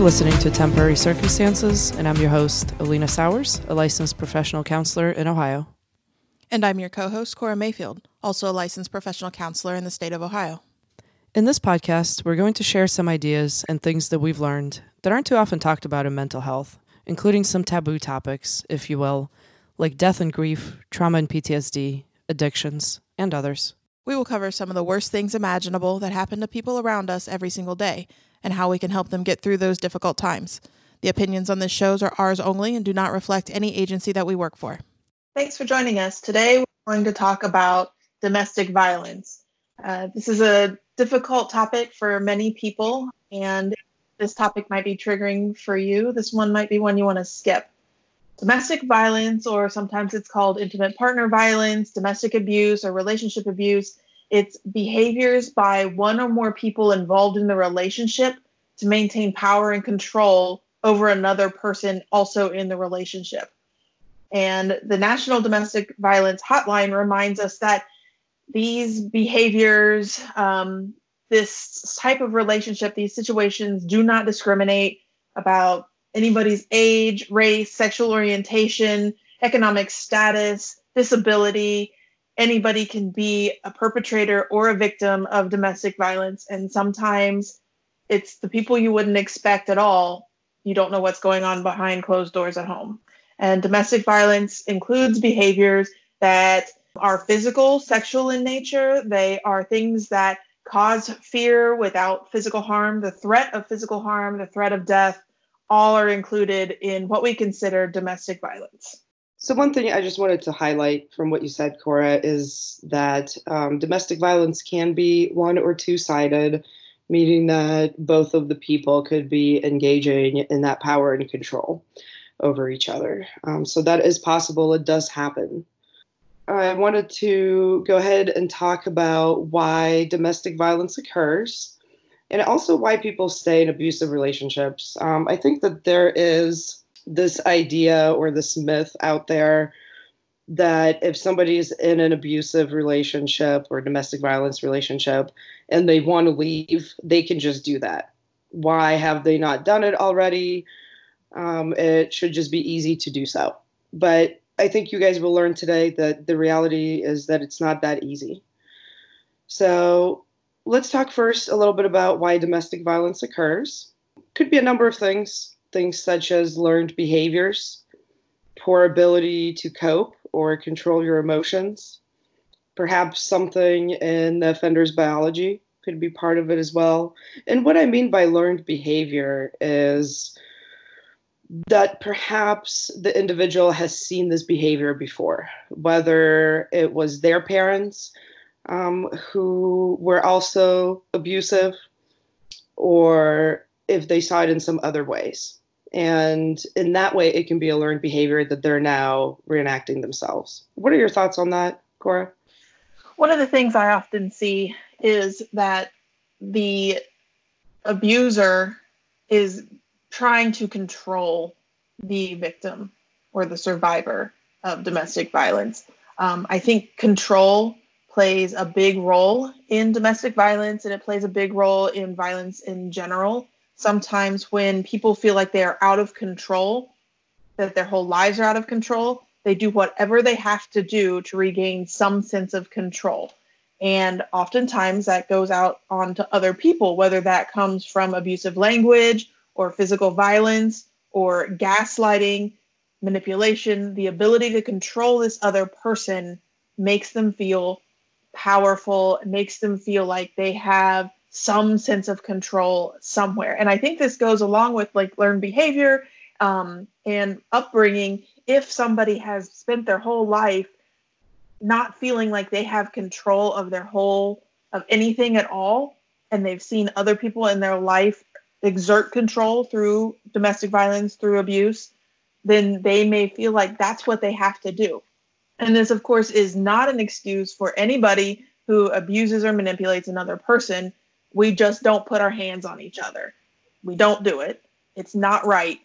You're listening to Temporary Circumstances, and I'm your host, Alina Sowers, a licensed professional counselor in Ohio. And I'm your co host, Cora Mayfield, also a licensed professional counselor in the state of Ohio. In this podcast, we're going to share some ideas and things that we've learned that aren't too often talked about in mental health, including some taboo topics, if you will, like death and grief, trauma and PTSD, addictions, and others. We will cover some of the worst things imaginable that happen to people around us every single day and how we can help them get through those difficult times. The opinions on this show are ours only and do not reflect any agency that we work for. Thanks for joining us. Today, we're going to talk about domestic violence. Uh, this is a difficult topic for many people, and this topic might be triggering for you. This one might be one you want to skip. Domestic violence, or sometimes it's called intimate partner violence, domestic abuse, or relationship abuse, it's behaviors by one or more people involved in the relationship to maintain power and control over another person also in the relationship. And the National Domestic Violence Hotline reminds us that these behaviors, um, this type of relationship, these situations do not discriminate about anybody's age, race, sexual orientation, economic status, disability. Anybody can be a perpetrator or a victim of domestic violence. And sometimes it's the people you wouldn't expect at all. You don't know what's going on behind closed doors at home. And domestic violence includes behaviors that are physical, sexual in nature. They are things that cause fear without physical harm. The threat of physical harm, the threat of death, all are included in what we consider domestic violence. So, one thing I just wanted to highlight from what you said, Cora, is that um, domestic violence can be one or two sided, meaning that both of the people could be engaging in that power and control over each other. Um, so, that is possible. It does happen. I wanted to go ahead and talk about why domestic violence occurs and also why people stay in abusive relationships. Um, I think that there is this idea or this myth out there that if somebody's in an abusive relationship or domestic violence relationship and they want to leave, they can just do that. Why have they not done it already? Um, it should just be easy to do so. But I think you guys will learn today that the reality is that it's not that easy. So let's talk first a little bit about why domestic violence occurs. Could be a number of things, things such as learned behaviors, poor ability to cope or control your emotions, perhaps something in the offender's biology could be part of it as well. And what I mean by learned behavior is that perhaps the individual has seen this behavior before, whether it was their parents um, who were also abusive, or if they saw it in some other ways. And in that way, it can be a learned behavior that they're now reenacting themselves. What are your thoughts on that, Cora? One of the things I often see is that the abuser is trying to control the victim or the survivor of domestic violence. Um, I think control plays a big role in domestic violence and it plays a big role in violence in general. Sometimes, when people feel like they are out of control, that their whole lives are out of control, they do whatever they have to do to regain some sense of control. And oftentimes that goes out onto other people, whether that comes from abusive language or physical violence or gaslighting, manipulation, the ability to control this other person makes them feel powerful, makes them feel like they have some sense of control somewhere. And I think this goes along with like learned behavior um, and upbringing. If somebody has spent their whole life not feeling like they have control of their whole of anything at all, and they've seen other people in their life exert control through domestic violence, through abuse, then they may feel like that's what they have to do. And this, of course, is not an excuse for anybody who abuses or manipulates another person. We just don't put our hands on each other. We don't do it. It's not right.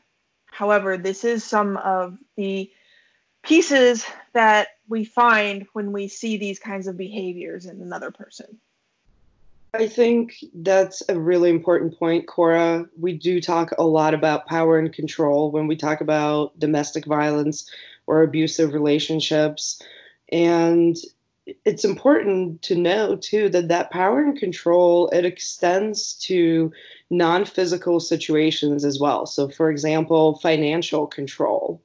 However, this is some of the pieces that we find when we see these kinds of behaviors in another person. I think that's a really important point, Cora. We do talk a lot about power and control when we talk about domestic violence or abusive relationships. And it's important to know too that that power and control it extends to non-physical situations as well so for example financial control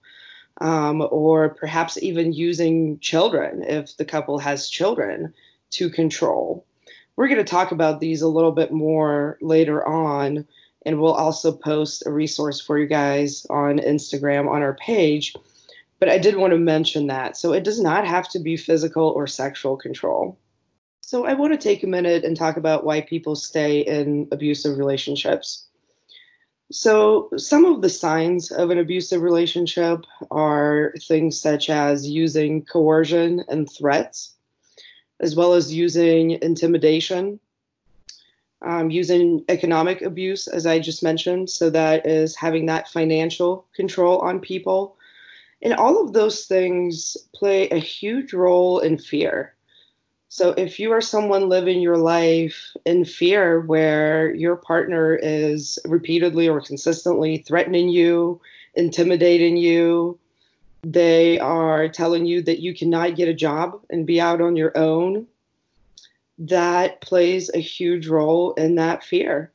um, or perhaps even using children if the couple has children to control we're going to talk about these a little bit more later on, and we'll also post a resource for you guys on Instagram on our page. But I did want to mention that. So it does not have to be physical or sexual control. So I want to take a minute and talk about why people stay in abusive relationships. So, some of the signs of an abusive relationship are things such as using coercion and threats as well as using intimidation, um, using economic abuse, as I just mentioned. So that is having that financial control on people. And all of those things play a huge role in fear. So if you are someone living your life in fear where your partner is repeatedly or consistently threatening you, intimidating you, they are telling you that you cannot get a job and be out on your own. That plays a huge role in that fear.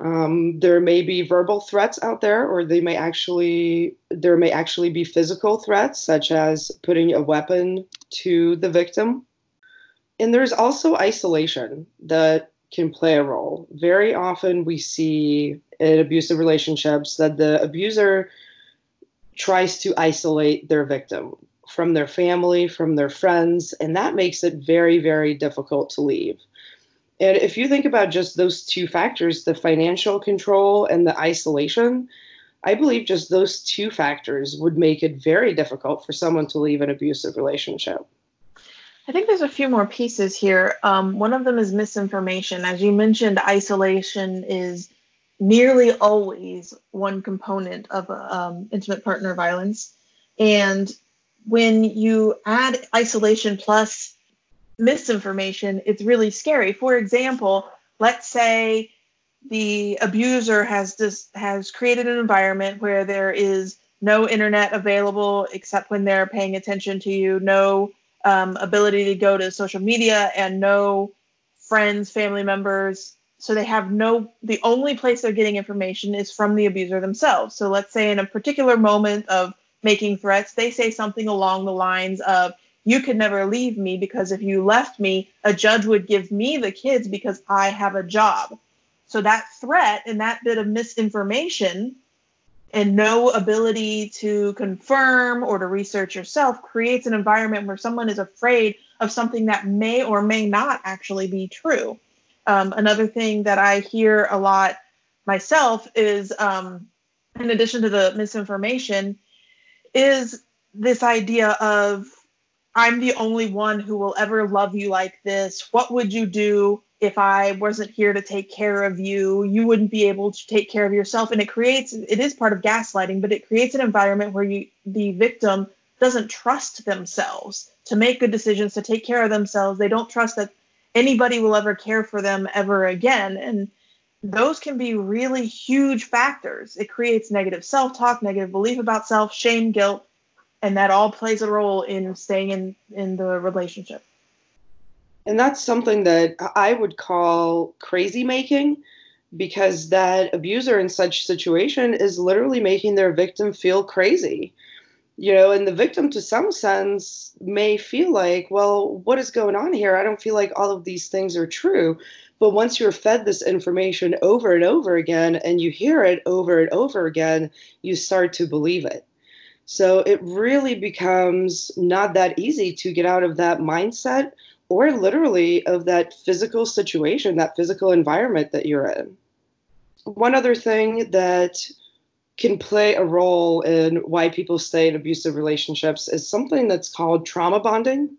Um, there may be verbal threats out there, or they may actually there may actually be physical threats, such as putting a weapon to the victim. And there's also isolation that can play a role. Very often, we see in abusive relationships that the abuser tries to isolate their victim from their family, from their friends, and that makes it very, very difficult to leave. And if you think about just those two factors, the financial control and the isolation, I believe just those two factors would make it very difficult for someone to leave an abusive relationship. I think there's a few more pieces here. Um, one of them is misinformation. As you mentioned, isolation is nearly always one component of um, intimate partner violence. And when you add isolation plus misinformation, it's really scary. For example, let's say the abuser has just has created an environment where there is no internet available except when they're paying attention to you, no um, ability to go to social media, and no friends, family members so they have no the only place they're getting information is from the abuser themselves so let's say in a particular moment of making threats they say something along the lines of you could never leave me because if you left me a judge would give me the kids because i have a job. So that threat and that bit of misinformation and no ability to confirm or to research yourself creates an environment where someone is afraid of something that may or may not actually be true. Um, another thing that I hear a lot myself is, um, in addition to the misinformation, is this idea of I'm the only one who will ever love you like this. What would you do if I wasn't here to take care of you? You wouldn't be able to take care of yourself. And it creates, it is part of gaslighting, but it creates an environment where you, the victim doesn't trust themselves to make good decisions, to take care of themselves. They don't trust that anybody will ever care for them ever again. And those can be really huge factors. It creates negative self talk, negative belief about self, shame, guilt, and that all plays a role in staying in, in the relationship. And that's something that I would call crazy making because that abuser in such situation is literally making their victim feel crazy. You know and the victim to some sense may feel like well what is going on here? I don't feel like all of these things are true. But once you're fed this information over and over again and you hear it over and over again you start to believe it so it really becomes not that easy to get out of that mindset or literally of that physical situation that physical environment that you're in one other thing that can play a role in why people stay in abusive relationships is something that's called trauma bonding.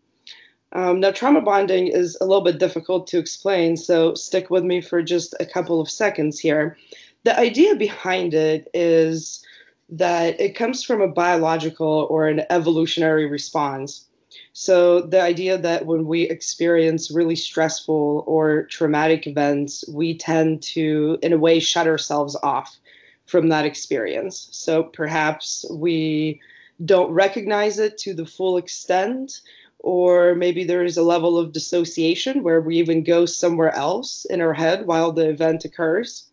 Um, now, trauma bonding is a little bit difficult to explain, so stick with me for just a couple of seconds here. The idea behind it is that it comes from a biological or an evolutionary response So, the idea that when we experience really stressful or traumatic events, we tend to, in a way, shut ourselves off from that experience. So, perhaps we don't recognize it to the full extent, or maybe there is a level of dissociation where we even go somewhere else in our head while the event occurs.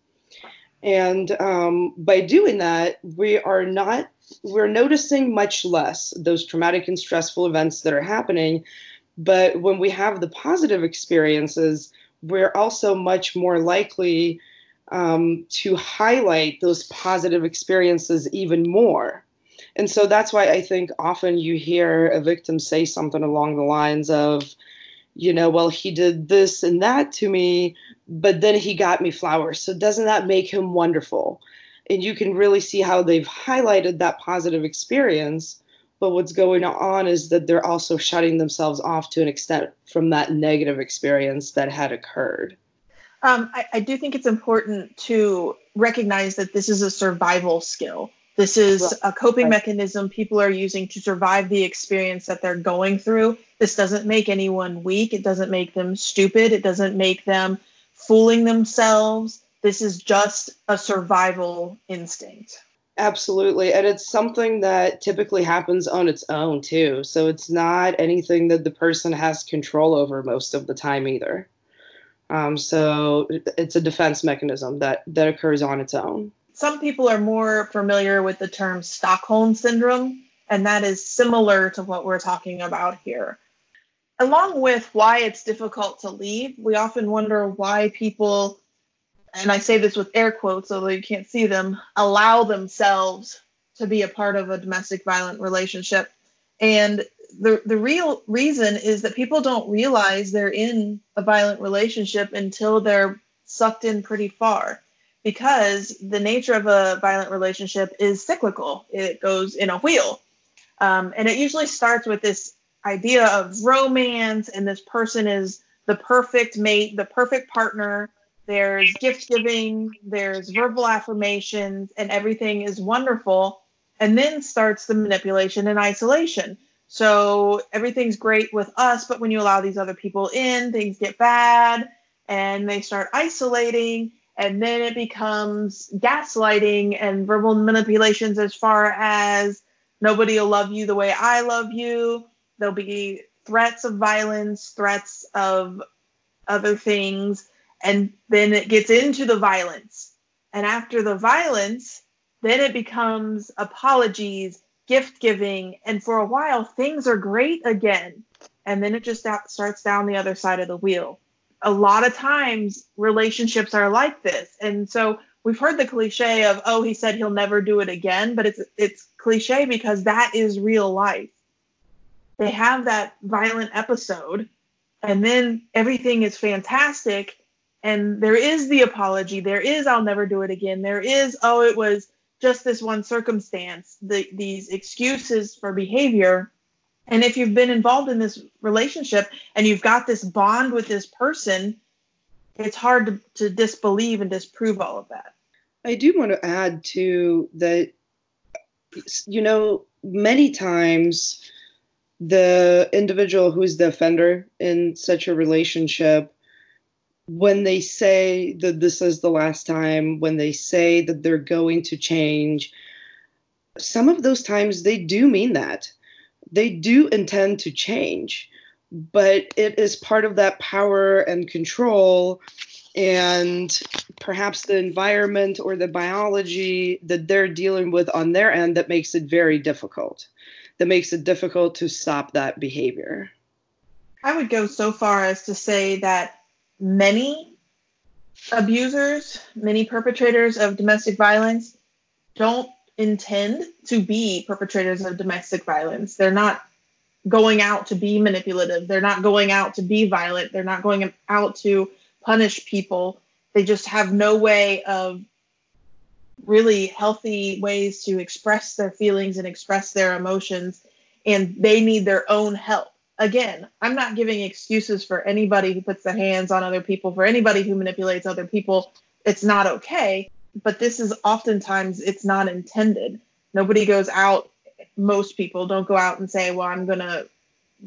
And um, by doing that, we are not, we're noticing much less those traumatic and stressful events that are happening. But when we have the positive experiences, we're also much more likely um, to highlight those positive experiences even more. And so that's why I think often you hear a victim say something along the lines of, you know, well, he did this and that to me, but then he got me flowers. So doesn't that make him wonderful? And you can really see how they've highlighted that positive experience. But what's going on is that they're also shutting themselves off to an extent from that negative experience that had occurred. Um, I, I, do think it's important to recognize that this is a survival skill. This is a coping right. mechanism people are using to survive the experience that they're going through. This doesn't make anyone weak. It doesn't make them stupid. It doesn't make them fooling themselves. This is just a survival instinct. Absolutely. And it's something that typically happens on its own, too. So it's not anything that the person has control over most of the time either. Um, so it's a defense mechanism that, that occurs on its own some people are more familiar with the term Stockholm syndrome, and that is similar to what we're talking about here. Along with why it's difficult to leave, we often wonder why people, and I say this with air quotes, although you can't see them, allow themselves to be a part of a domestic violent relationship. And the, the real reason is that people don't realize they're in a violent relationship until they're sucked in pretty far because the nature of a violent relationship is cyclical. It goes in a wheel. Um, and it usually starts with this idea of romance, and this person is the perfect mate, the perfect partner. There's gift giving, there's verbal affirmations, and everything is wonderful. And then starts the manipulation and isolation. So everything's great with us, but when you allow these other people in, things get bad and they start isolating and then it becomes gaslighting and verbal manipulations as far as nobody will love you the way I love you. There'll be threats of violence, threats of other things, and then it gets into the violence. And after the violence, then it becomes apologies, gift giving, and for a while things are great again. And then it just starts down the other side of the wheel a lot of times relationships are like this. And so we've heard the cliche of, oh, he said he'll never do it again, but it's it's cliche because that is real life. They have that violent episode and then everything is fantastic and there is the apology there is i'll never do it again there is oh it was just this one circumstance the, these excuses for behavior and if you've been involved in this relationship and you've got this bond with this person, it's hard to, to disbelieve and disprove all of that. I do want to add to that, you know, many times the individual who's the offender in such a relationship, when they say that this is the last time, when they say that they're going to change, some of those times they do mean that. They do intend to change, but it is part of that power and control and perhaps the environment or the biology that they're dealing with on their end that makes it very difficult, that makes it difficult to stop that behavior. I would go so far as to say that many abusers, many perpetrators of domestic violence don't intend to be perpetrators of domestic violence. They're not going out to be manipulative. They're not going out to be violent. They're not going out to punish people. They just have no way of really healthy ways to express their feelings and express their emotions. And they need their own help. Again, I'm not giving excuses for anybody who puts their hands on other people, for anybody who manipulates other people. It's not okay but this is oftentimes it's not intended. Nobody goes out. Most people don't go out and say, "Well, I'm gonna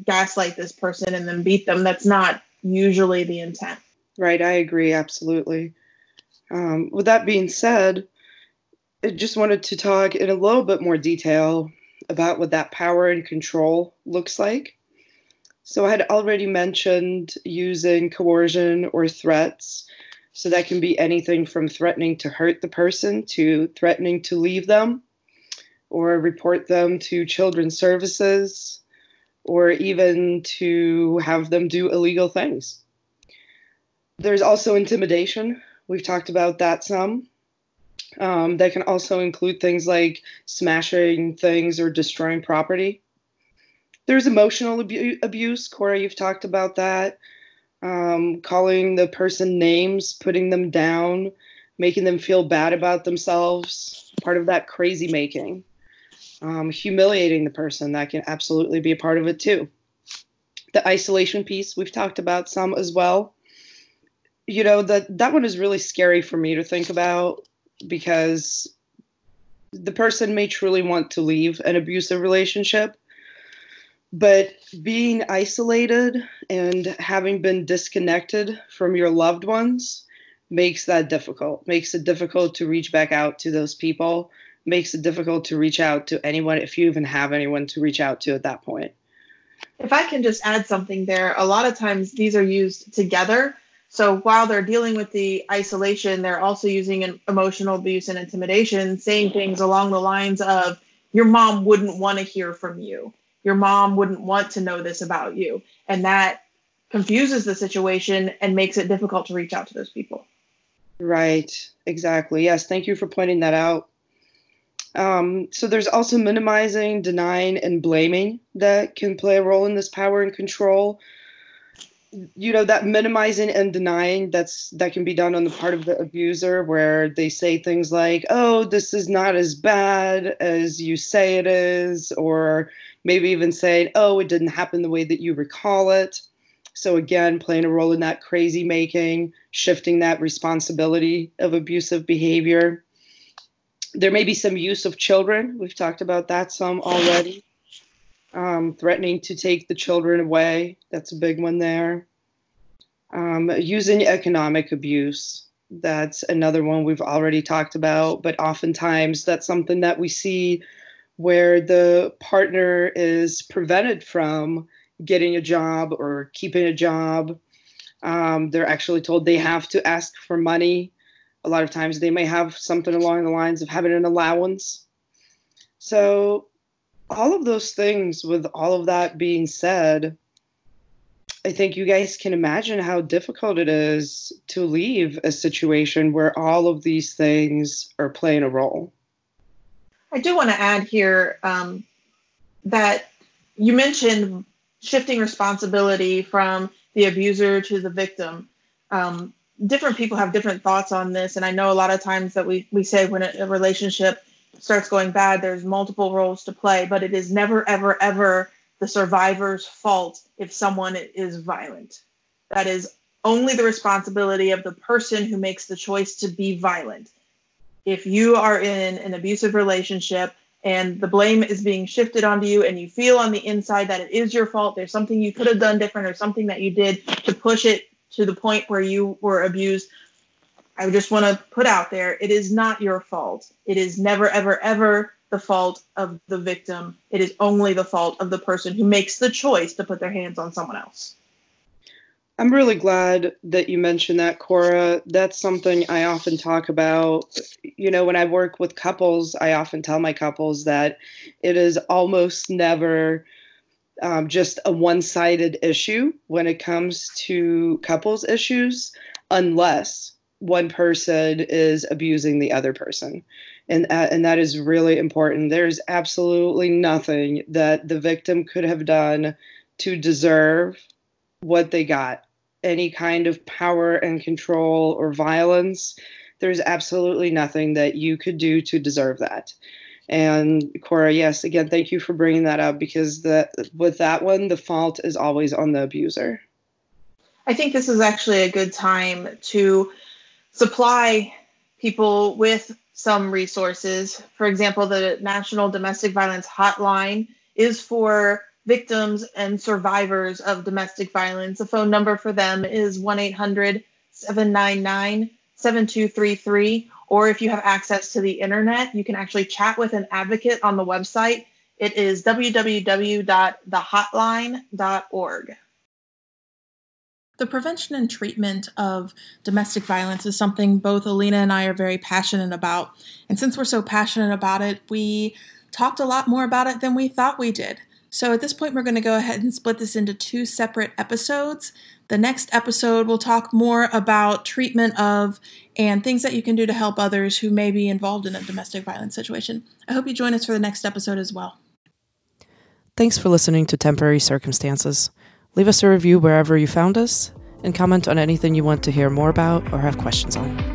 gaslight this person and then beat them. That's not usually the intent. Right, I agree absolutely. Um, with that being said, I just wanted to talk in a little bit more detail about what that power and control looks like. So, I had already mentioned using coercion or threats. So, that can be anything from threatening to hurt the person to threatening to leave them or report them to children's services or even to have them do illegal things. There's also intimidation. We've talked about that some. Um, that can also include things like smashing things or destroying property. There's emotional abu- abuse. Cora, you've talked about that. Um, calling the person names, putting them down, making them feel bad about themselves, part of that crazy making. Um, humiliating the person, that can absolutely be a part of it too. The isolation piece, we've talked about some as well. You know, that that one is really scary for me to think about because the person may truly want to leave an abusive relationship but being isolated and having been disconnected from your loved ones makes that difficult makes it difficult to reach back out to those people makes it difficult to reach out to anyone if you even have anyone to reach out to at that point. If i can just add something there a lot of times these are used together so while they're dealing with the isolation, they're also using emotional abuse and intimidation, saying things along the lines of, Your mom wouldn't want to hear from you. Your mom wouldn't want to know this about you. And that confuses the situation and makes it difficult to reach out to those people. Right, exactly. Yes, thank you for pointing that out. Um, so there's also minimizing, denying, and blaming that can play a role in this power and control you know that minimizing and denying that's that can be done on the part of the abuser where they say things like oh this is not as bad as you say it is or maybe even saying oh it didn't happen the way that you recall it. So again playing a role in that crazy making shifting that responsibility of abusive behavior. There may be some use of children. We've talked about that some already um, threatening to take the children away. That's a big one there. Um, using economic abuse. That's another one we've already talked about, but oftentimes that's something that we see where the partner is prevented from getting a job or keeping a job. Um, they're actually told they have to ask for money. A lot of times they may have something along the lines of having an allowance. So all of those things, with all of that being said, I think you guys can imagine how difficult it is to leave a situation where all of these things are playing a role. I do want to add here um, that you mentioned shifting responsibility from the abuser to the victim. Um, different people have different thoughts on this, and I know a lot of times that we, we say when a, a relationship starts going bad, there's multiple roles to play, but it is never, ever, ever the survivor's fault if someone is violent. That is only the responsibility of the person who makes the choice to be violent. If you are in an abusive relationship and the blame is being shifted onto you and you feel on the inside that it is your fault, there's something you could have done different or something that you did to push it to the point where you were abused, I just want to put out there it is not your fault. It is never, ever, ever the fault of the victim. It is only the fault of the person who makes the choice to put their hands on someone else. I'm really glad that you mentioned that, Cora. That's something I often talk about. You know, when I work with couples, I often tell my couples that it is almost never um, just a one sided issue when it comes to couples issues, unless one person is abusing the other person. And uh, and that is really important. There's absolutely nothing that the victim could have done to deserve what they got. Any kind of power and control or violence there's absolutely nothing that you could do to deserve that. And cora yes again thank you for bringing that up because the with that one the fault is always on the abuser. I think this is actually a good time to supply people with some resources. For example, the National Domestic Violence Hotline is for victims and survivors of domestic violence. The phone number for them is 1 800 799 7233. Or if you have access to the internet, you can actually chat with an advocate on the website. It is www.thehotline.org. The prevention and treatment of domestic violence is something both Alina and I are very passionate about. And since we're so passionate about it, we talked a lot more about it than we thought we did. So at this point, we're going to go ahead and split this into two separate episodes. The next episode we'll talk more about treatment of and things that you can do to help others who may be involved in a domestic violence situation. I hope you join us for the next episode as well. Thanks for listening to Temporary Circumstances. Leave us a review wherever you found us and comment on anything you want to hear more about or have questions on.